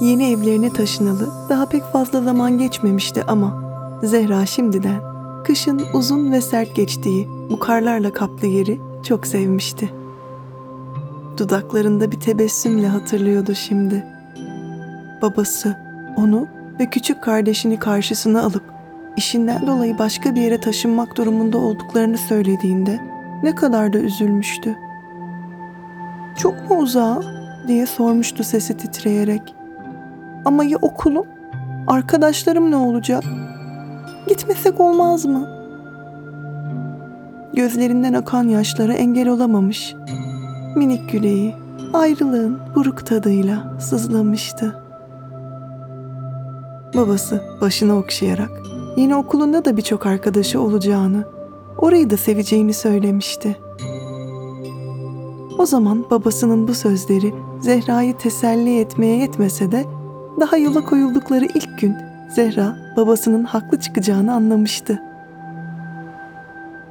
Yeni evlerine taşınalı daha pek fazla zaman geçmemişti ama Zehra şimdiden kışın uzun ve sert geçtiği bu karlarla kaplı yeri çok sevmişti. Dudaklarında bir tebessümle hatırlıyordu şimdi. Babası onu ve küçük kardeşini karşısına alıp işinden dolayı başka bir yere taşınmak durumunda olduklarını söylediğinde ne kadar da üzülmüştü. Çok mu uzağa diye sormuştu sesi titreyerek. Ama ya okulum? Arkadaşlarım ne olacak? Gitmesek olmaz mı? Gözlerinden akan yaşlara engel olamamış. Minik güleği ayrılığın buruk tadıyla sızlamıştı. Babası başını okşayarak yeni okulunda da birçok arkadaşı olacağını, orayı da seveceğini söylemişti. O zaman babasının bu sözleri Zehra'yı teselli etmeye yetmese de daha yola koyuldukları ilk gün Zehra babasının haklı çıkacağını anlamıştı.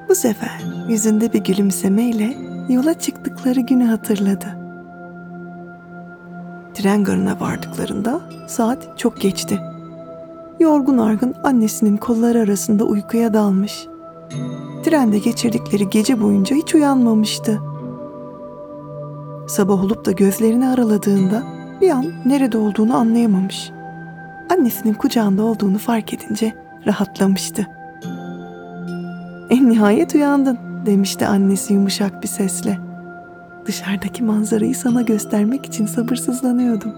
Bu sefer yüzünde bir gülümsemeyle yola çıktıkları günü hatırladı. Tren garına vardıklarında saat çok geçti. Yorgun argın annesinin kolları arasında uykuya dalmış. Trende geçirdikleri gece boyunca hiç uyanmamıştı. Sabah olup da gözlerini araladığında bir an nerede olduğunu anlayamamış. Annesinin kucağında olduğunu fark edince rahatlamıştı. En nihayet uyandın demişti annesi yumuşak bir sesle. Dışarıdaki manzarayı sana göstermek için sabırsızlanıyordum.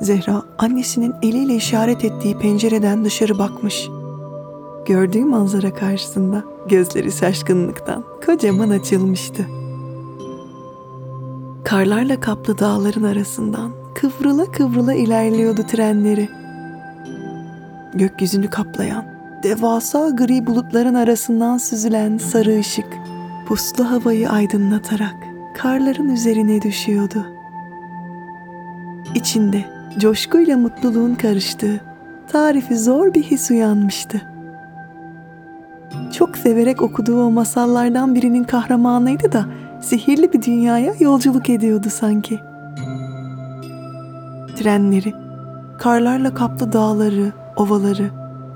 Zehra annesinin eliyle işaret ettiği pencereden dışarı bakmış. Gördüğü manzara karşısında gözleri şaşkınlıktan kocaman açılmıştı. Karlarla kaplı dağların arasından kıvrıla kıvrıla ilerliyordu trenleri. Gökyüzünü kaplayan, devasa gri bulutların arasından süzülen sarı ışık, puslu havayı aydınlatarak karların üzerine düşüyordu. İçinde coşkuyla mutluluğun karıştığı, tarifi zor bir his uyanmıştı. Çok severek okuduğu o masallardan birinin kahramanıydı da sihirli bir dünyaya yolculuk ediyordu sanki. Trenleri, karlarla kaplı dağları, ovaları,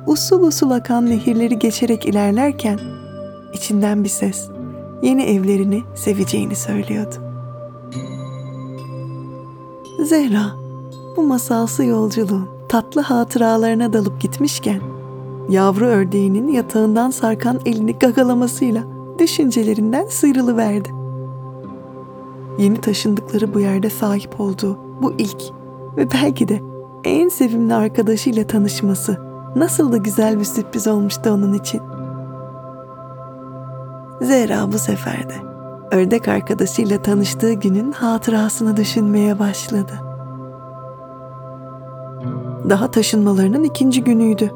usul usul akan nehirleri geçerek ilerlerken içinden bir ses yeni evlerini seveceğini söylüyordu. Zehra bu masalsı yolculuğun tatlı hatıralarına dalıp gitmişken yavru ördeğinin yatağından sarkan elini gagalamasıyla düşüncelerinden sıyrılıverdi. Yeni taşındıkları bu yerde sahip olduğu bu ilk ve belki de en sevimli arkadaşıyla tanışması nasıl da güzel bir sürpriz olmuştu onun için. Zehra bu sefer de ördek arkadaşıyla tanıştığı günün hatırasını düşünmeye başladı. Daha taşınmalarının ikinci günüydü.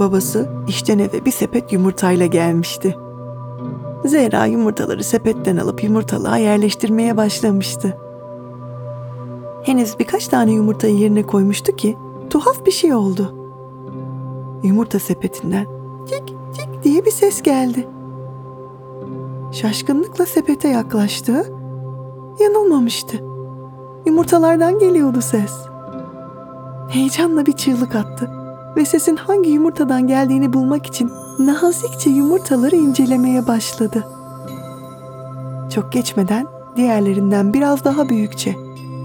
Babası işten eve bir sepet yumurtayla gelmişti. Zehra yumurtaları sepetten alıp yumurtalığa yerleştirmeye başlamıştı. Henüz birkaç tane yumurtayı yerine koymuştu ki tuhaf bir şey oldu. Yumurta sepetinden cik cik diye bir ses geldi. Şaşkınlıkla sepete yaklaştı. Yanılmamıştı. Yumurtalardan geliyordu ses. Heyecanla bir çığlık attı ve sesin hangi yumurtadan geldiğini bulmak için nazikçe yumurtaları incelemeye başladı. Çok geçmeden diğerlerinden biraz daha büyükçe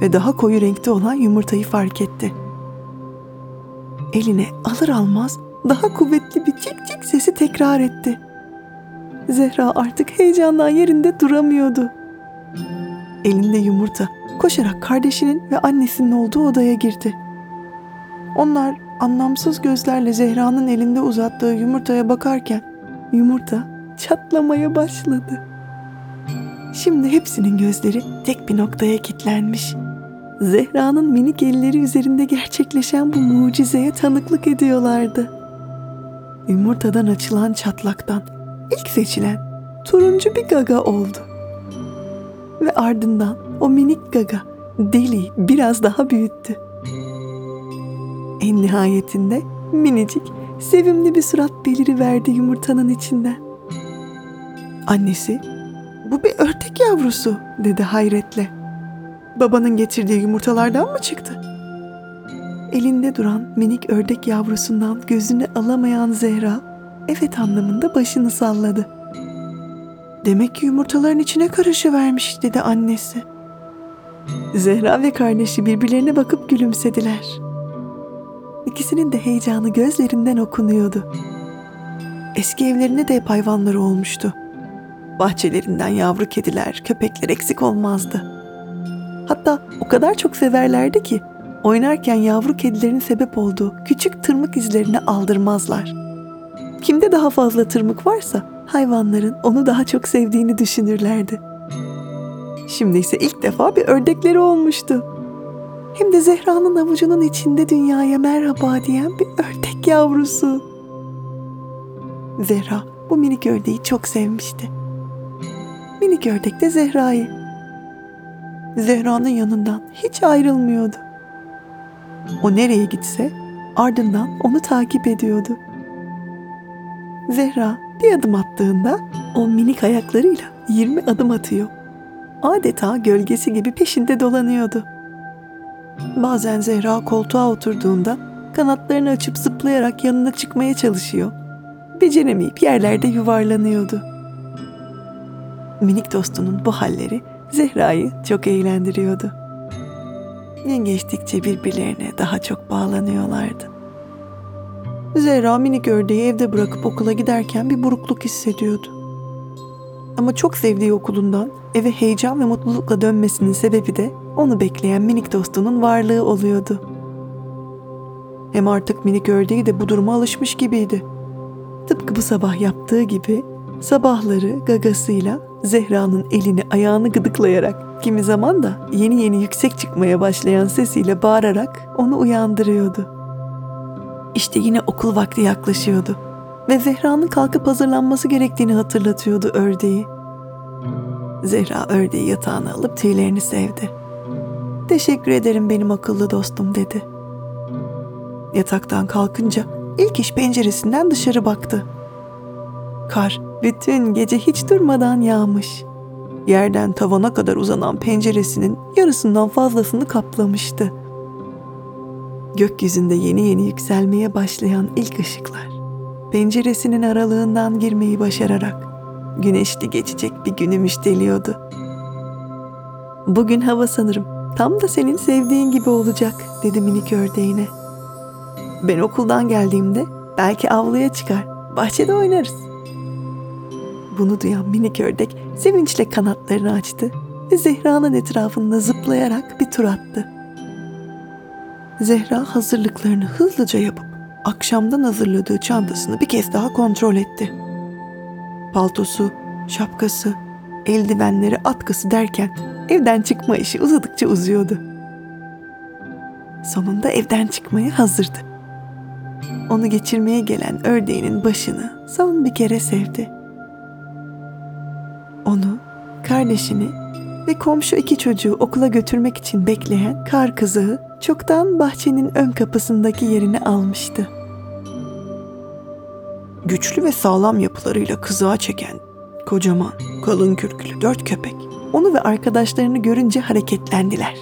ve daha koyu renkte olan yumurtayı fark etti. Eline alır almaz daha kuvvetli bir cik cik sesi tekrar etti. Zehra artık heyecandan yerinde duramıyordu. Elinde yumurta koşarak kardeşinin ve annesinin olduğu odaya girdi. Onlar anlamsız gözlerle Zehra'nın elinde uzattığı yumurtaya bakarken yumurta çatlamaya başladı. Şimdi hepsinin gözleri tek bir noktaya kilitlenmiş. Zehra'nın minik elleri üzerinde gerçekleşen bu mucizeye tanıklık ediyorlardı. Yumurtadan açılan çatlaktan ilk seçilen turuncu bir gaga oldu. Ve ardından o minik gaga deliği biraz daha büyüttü. En nihayetinde minicik, sevimli bir surat beliriverdi yumurtanın içinden. Annesi, bu bir ördek yavrusu dedi hayretle. Babanın getirdiği yumurtalardan mı çıktı? Elinde duran minik ördek yavrusundan gözünü alamayan Zehra evet anlamında başını salladı. Demek ki yumurtaların içine karışıvermiş dedi annesi. Zehra ve kardeşi birbirlerine bakıp gülümsediler. İkisinin de heyecanı gözlerinden okunuyordu. Eski evlerinde de hep hayvanları olmuştu. Bahçelerinden yavru kediler, köpekler eksik olmazdı. Hatta o kadar çok severlerdi ki oynarken yavru kedilerin sebep olduğu küçük tırmık izlerini aldırmazlar. Kimde daha fazla tırmık varsa hayvanların onu daha çok sevdiğini düşünürlerdi. Şimdi ise ilk defa bir ördekleri olmuştu. Hem de Zehra'nın avucunun içinde dünyaya merhaba diyen bir ördek yavrusu. Zehra bu minik ördeği çok sevmişti. Minik ördek de Zehra'yı. Zehra'nın yanından hiç ayrılmıyordu. O nereye gitse ardından onu takip ediyordu. Zehra bir adım attığında o minik ayaklarıyla 20 adım atıyor. Adeta gölgesi gibi peşinde dolanıyordu. Bazen Zehra koltuğa oturduğunda kanatlarını açıp zıplayarak yanına çıkmaya çalışıyor. Beceremeyip yerlerde yuvarlanıyordu. Minik dostunun bu halleri Zehra'yı çok eğlendiriyordu. Gün geçtikçe birbirlerine daha çok bağlanıyorlardı. Zehra minik ördeği evde bırakıp okula giderken bir burukluk hissediyordu. Ama çok sevdiği okulundan eve heyecan ve mutlulukla dönmesinin sebebi de onu bekleyen minik dostunun varlığı oluyordu. Hem artık minik ördeği de bu duruma alışmış gibiydi. Tıpkı bu sabah yaptığı gibi sabahları gagasıyla Zehra'nın elini ayağını gıdıklayarak kimi zaman da yeni yeni yüksek çıkmaya başlayan sesiyle bağırarak onu uyandırıyordu. İşte yine okul vakti yaklaşıyordu ve Zehra'nın kalkıp hazırlanması gerektiğini hatırlatıyordu ördeği. Zehra ördeği yatağına alıp tüylerini sevdi. Teşekkür ederim benim akıllı dostum dedi. Yataktan kalkınca ilk iş penceresinden dışarı baktı. Kar bütün gece hiç durmadan yağmış. Yerden tavana kadar uzanan penceresinin yarısından fazlasını kaplamıştı. Gökyüzünde yeni yeni yükselmeye başlayan ilk ışıklar penceresinin aralığından girmeyi başararak güneşli geçecek bir günü müjdeliyordu. Bugün hava sanırım tam da senin sevdiğin gibi olacak dedi minik ördeğine. Ben okuldan geldiğimde belki avluya çıkar, bahçede oynarız. Bunu duyan minik ördek sevinçle kanatlarını açtı ve Zehra'nın etrafında zıplayarak bir tur attı. Zehra hazırlıklarını hızlıca yapıp akşamdan hazırladığı çantasını bir kez daha kontrol etti. Paltosu, şapkası, eldivenleri, atkısı derken evden çıkma işi uzadıkça uzuyordu. Sonunda evden çıkmaya hazırdı. Onu geçirmeye gelen ördeğinin başını son bir kere sevdi. Onu, kardeşini ve komşu iki çocuğu okula götürmek için bekleyen kar kızığı çoktan bahçenin ön kapısındaki yerini almıştı. Güçlü ve sağlam yapılarıyla kızığa çeken kocaman, kalın kürklü dört köpek onu ve arkadaşlarını görünce hareketlendiler.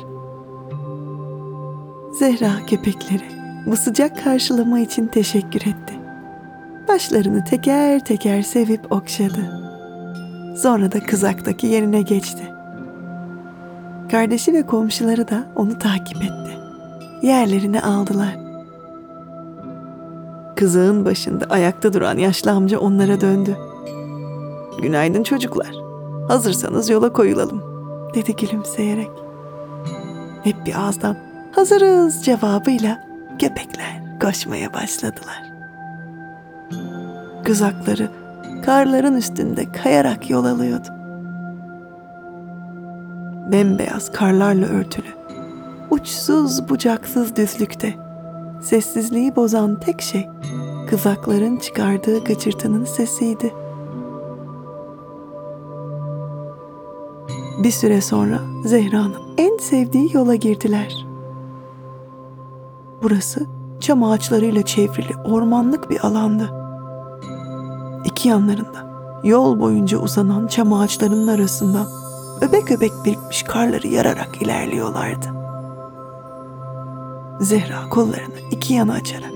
Zehra köpekleri bu sıcak karşılama için teşekkür etti. Başlarını teker teker sevip okşadı. Sonra da kızaktaki yerine geçti. Kardeşi ve komşuları da onu takip etti. Yerlerini aldılar. Kızağın başında ayakta duran yaşlı amca onlara döndü. Günaydın çocuklar. Hazırsanız yola koyulalım, dedi gülümseyerek. Hep bir ağızdan hazırız cevabıyla köpekler koşmaya başladılar. Kızakları karların üstünde kayarak yol alıyordu. Bembeyaz karlarla örtülü, uçsuz bucaksız düzlükte sessizliği bozan tek şey kızakların çıkardığı gıcırtının sesiydi. Bir süre sonra Zehra'nın en sevdiği yola girdiler. Burası çam ağaçlarıyla çevrili ormanlık bir alandı. İki yanlarında yol boyunca uzanan çam ağaçlarının arasından öbek öbek birikmiş karları yararak ilerliyorlardı. Zehra kollarını iki yana açarak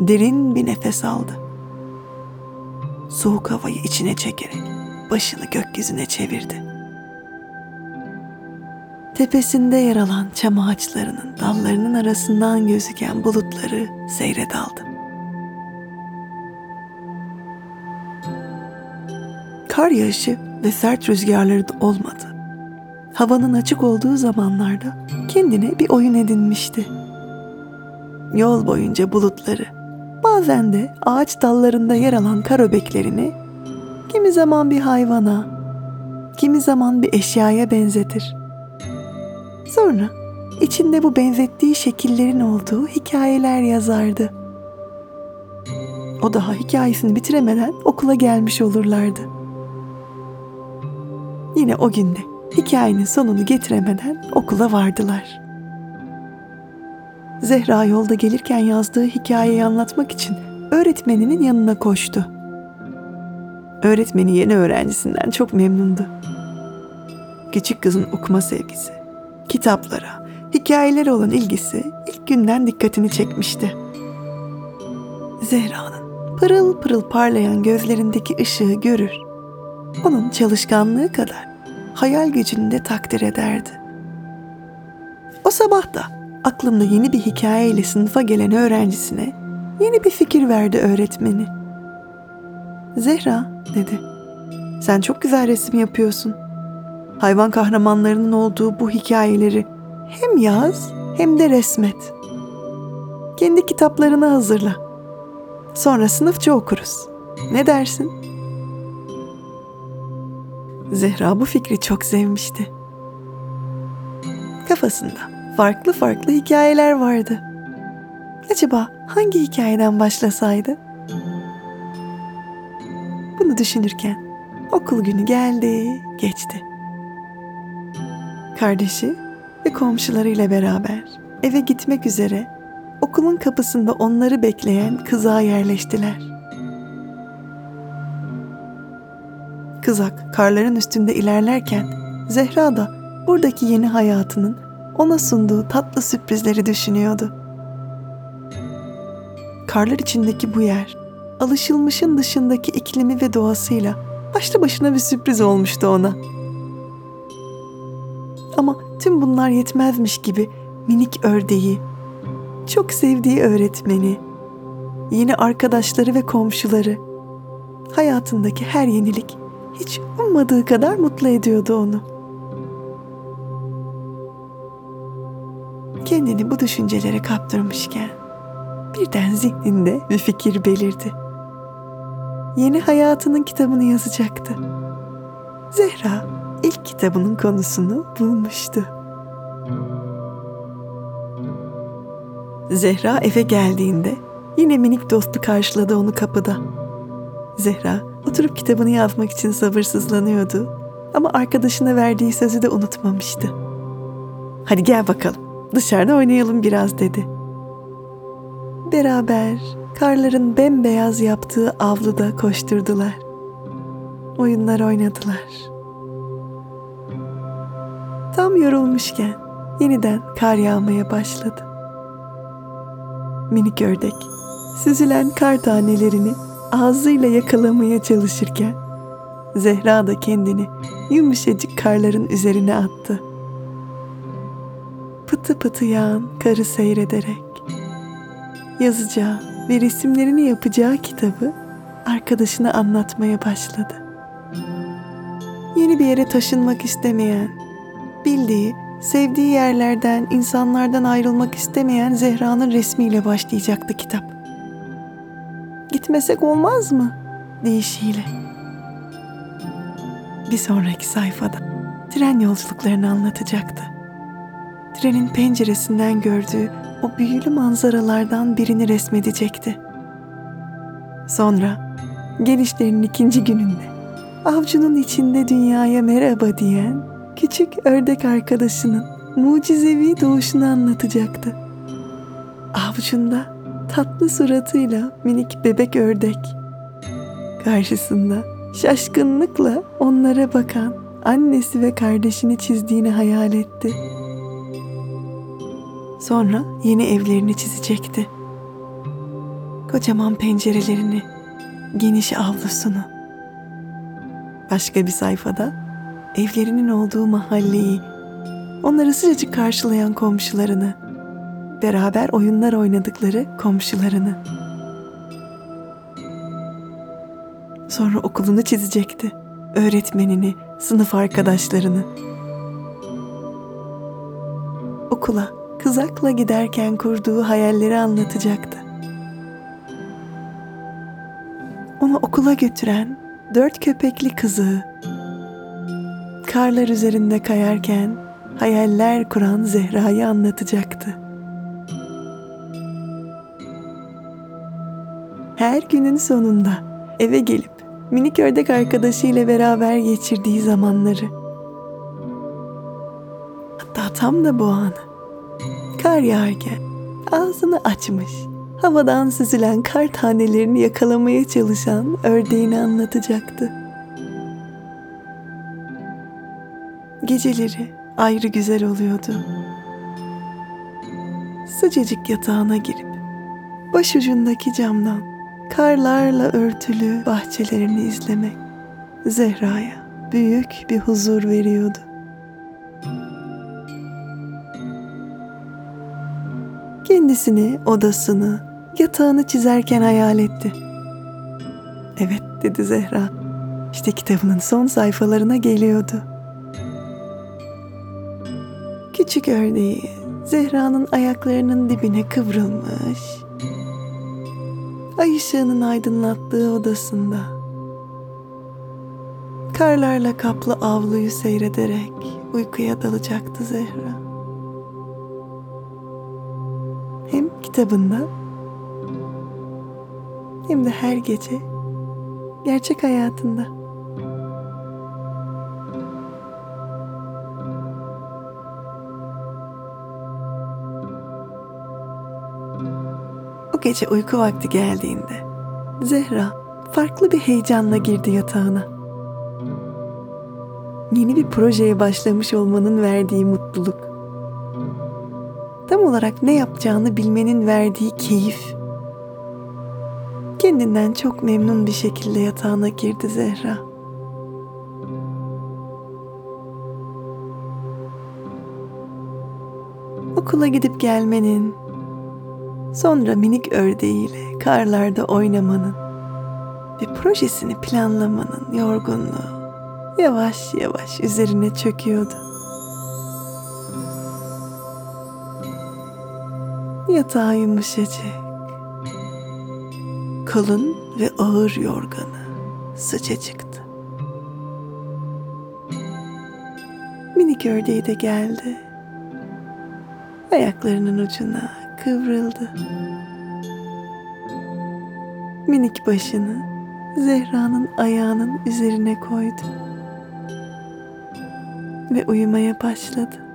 derin bir nefes aldı. Soğuk havayı içine çekerek başını gökyüzüne çevirdi. Tepesinde yer alan çam ağaçlarının dallarının arasından gözüken bulutları seyre daldı. Kar yağışı ve sert rüzgarları da olmadı. Havanın açık olduğu zamanlarda kendine bir oyun edinmişti. Yol boyunca bulutları, bazen de ağaç dallarında yer alan kar öbeklerini kimi zaman bir hayvana, kimi zaman bir eşyaya benzetir. Sonra içinde bu benzettiği şekillerin olduğu hikayeler yazardı. O daha hikayesini bitiremeden okula gelmiş olurlardı. Yine o günde hikayenin sonunu getiremeden okula vardılar. Zehra yolda gelirken yazdığı hikayeyi anlatmak için öğretmeninin yanına koştu. Öğretmeni yeni öğrencisinden çok memnundu. Küçük kızın okuma sevgisi, kitaplara, hikayelere olan ilgisi ilk günden dikkatini çekmişti. Zehra'nın pırıl pırıl parlayan gözlerindeki ışığı görür. Onun çalışkanlığı kadar hayal gücünü de takdir ederdi. O sabah da aklında yeni bir hikayeyle sınıfa gelen öğrencisine yeni bir fikir verdi öğretmeni. Zehra dedi. Sen çok güzel resim yapıyorsun. Hayvan kahramanlarının olduğu bu hikayeleri hem yaz hem de resmet. Kendi kitaplarını hazırla. Sonra sınıfça okuruz. Ne dersin? Zehra bu fikri çok sevmişti. Kafasında farklı farklı hikayeler vardı. Acaba hangi hikayeden başlasaydı? Bunu düşünürken okul günü geldi, geçti. Kardeşi ve komşularıyla beraber eve gitmek üzere okulun kapısında onları bekleyen kızağa yerleştiler. Kızak karların üstünde ilerlerken Zehra da buradaki yeni hayatının ona sunduğu tatlı sürprizleri düşünüyordu. Karlar içindeki bu yer, alışılmışın dışındaki iklimi ve doğasıyla başlı başına bir sürpriz olmuştu ona. Ama tüm bunlar yetmezmiş gibi minik ördeği, çok sevdiği öğretmeni, yeni arkadaşları ve komşuları, hayatındaki her yenilik hiç ummadığı kadar mutlu ediyordu onu. Kendini bu düşüncelere kaptırmışken birden zihninde bir fikir belirdi. Yeni hayatının kitabını yazacaktı. Zehra ilk kitabının konusunu bulmuştu. Zehra eve geldiğinde yine minik dostu karşıladı onu kapıda. Zehra oturup kitabını yazmak için sabırsızlanıyordu ama arkadaşına verdiği sözü de unutmamıştı. Hadi gel bakalım dışarıda oynayalım biraz dedi. Beraber karların bembeyaz yaptığı avluda koşturdular. Oyunlar oynadılar. Tam yorulmuşken yeniden kar yağmaya başladı. Minik ördek süzülen kar tanelerini ağzıyla yakalamaya çalışırken Zehra da kendini yumuşacık karların üzerine attı. Pıtı pıtı yağan karı seyrederek yazacağı ve resimlerini yapacağı kitabı arkadaşına anlatmaya başladı. Yeni bir yere taşınmak istemeyen, bildiği, sevdiği yerlerden, insanlardan ayrılmak istemeyen Zehra'nın resmiyle başlayacaktı kitap. Gitmesek olmaz mı? deyişiyle. Bir sonraki sayfada tren yolculuklarını anlatacaktı. Trenin penceresinden gördüğü o büyülü manzaralardan birini resmedecekti. Sonra gelişlerinin ikinci gününde avcunun içinde dünyaya merhaba diyen küçük ördek arkadaşının mucizevi doğuşunu anlatacaktı. Avcunda tatlı suratıyla minik bebek ördek. Karşısında şaşkınlıkla onlara bakan annesi ve kardeşini çizdiğini hayal etti. Sonra yeni evlerini çizecekti. Kocaman pencerelerini, geniş avlusunu. Başka bir sayfada evlerinin olduğu mahalleyi, onları sıcacık karşılayan komşularını, beraber oyunlar oynadıkları komşularını. Sonra okulunu çizecekti. Öğretmenini, sınıf arkadaşlarını. Okula kızakla giderken kurduğu hayalleri anlatacaktı. Onu okula götüren dört köpekli kızı, karlar üzerinde kayarken hayaller kuran Zehra'yı anlatacaktı. Her günün sonunda eve gelip minik ördek arkadaşıyla beraber geçirdiği zamanları. Hatta tam da bu anı. Kar yağarken ağzını açmış, havadan süzülen kar tanelerini yakalamaya çalışan ördeğini anlatacaktı. Geceleri ayrı güzel oluyordu. Sıcacık yatağına girip başucundaki camdan karlarla örtülü bahçelerini izlemek Zehra'ya büyük bir huzur veriyordu. Kendisini, odasını, yatağını çizerken hayal etti. Evet dedi Zehra. İşte kitabının son sayfalarına geliyordu. Küçük ördeği Zehra'nın ayaklarının dibine kıvrılmış, ay ışığının aydınlattığı odasında karlarla kaplı avluyu seyrederek uykuya dalacaktı Zehra. Hem kitabında hem de her gece gerçek hayatında. O gece uyku vakti geldiğinde Zehra farklı bir heyecanla girdi yatağına. Yeni bir projeye başlamış olmanın verdiği mutluluk. Tam olarak ne yapacağını bilmenin verdiği keyif. Kendinden çok memnun bir şekilde yatağına girdi Zehra. Okula gidip gelmenin, Sonra minik ördeğiyle karlarda oynamanın ve projesini planlamanın yorgunluğu yavaş yavaş üzerine çöküyordu. Yatağı yumuşacık, kalın ve ağır yorganı sıcacıktı. Minik ördeği de geldi. Ayaklarının ucuna kıvrıldı. Minik başını Zehra'nın ayağının üzerine koydu. Ve uyumaya başladı.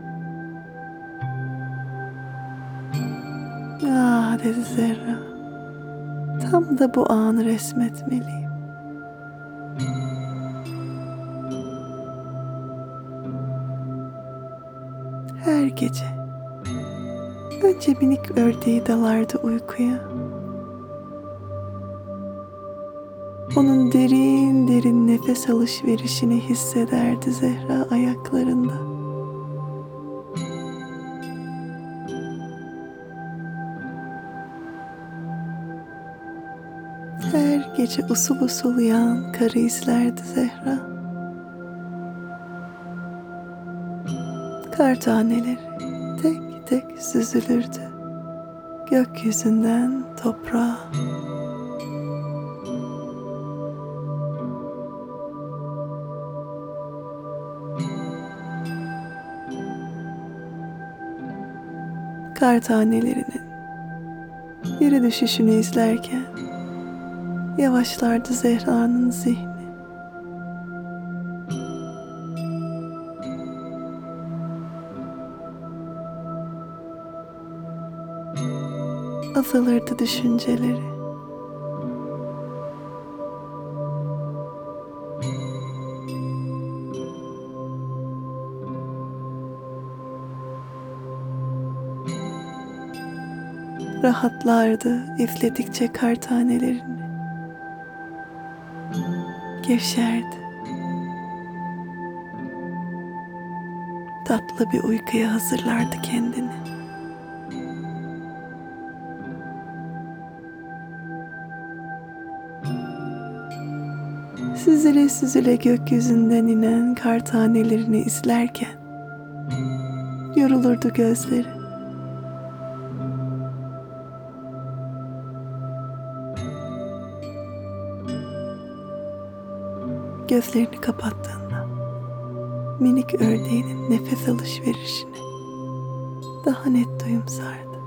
Dedi Zehra. Tam da bu anı resmetmeliyim. Her gece Önce minik ördeği dalardı uykuya. Onun derin derin nefes alışverişini hissederdi Zehra ayaklarında. Gece usul usul yağan karı izlerdi Zehra. Kar taneleri tek tek süzülürdü gökyüzünden toprağa. Kar tanelerinin yere düşüşünü izlerken Yavaşlardı Zehra'nın zihni. azalırdı düşünceleri. Rahatlardı ifledikçe kar tanelerini. Gevşerdi. Tatlı bir uykuya hazırlardı kendini. Süzüle süzüle gökyüzünden inen kar tanelerini izlerken yorulurdu gözleri. Gözlerini kapattığında minik ördeğinin nefes alışverişini daha net duyumsardı.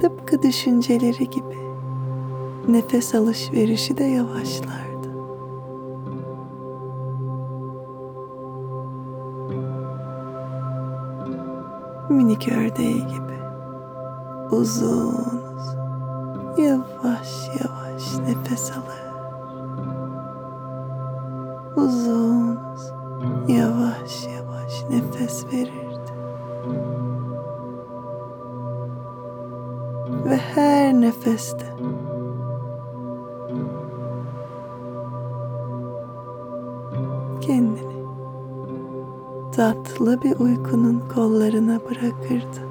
Tıpkı düşünceleri gibi nefes alışverişi de yavaşlardı. Minik ördeği gibi uzun yavaş yavaş nefes alır. Uzun uzun yavaş yavaş nefes verirdi. Ve her nefeste kendini tatlı bir uykunun kollarına bırakırdı.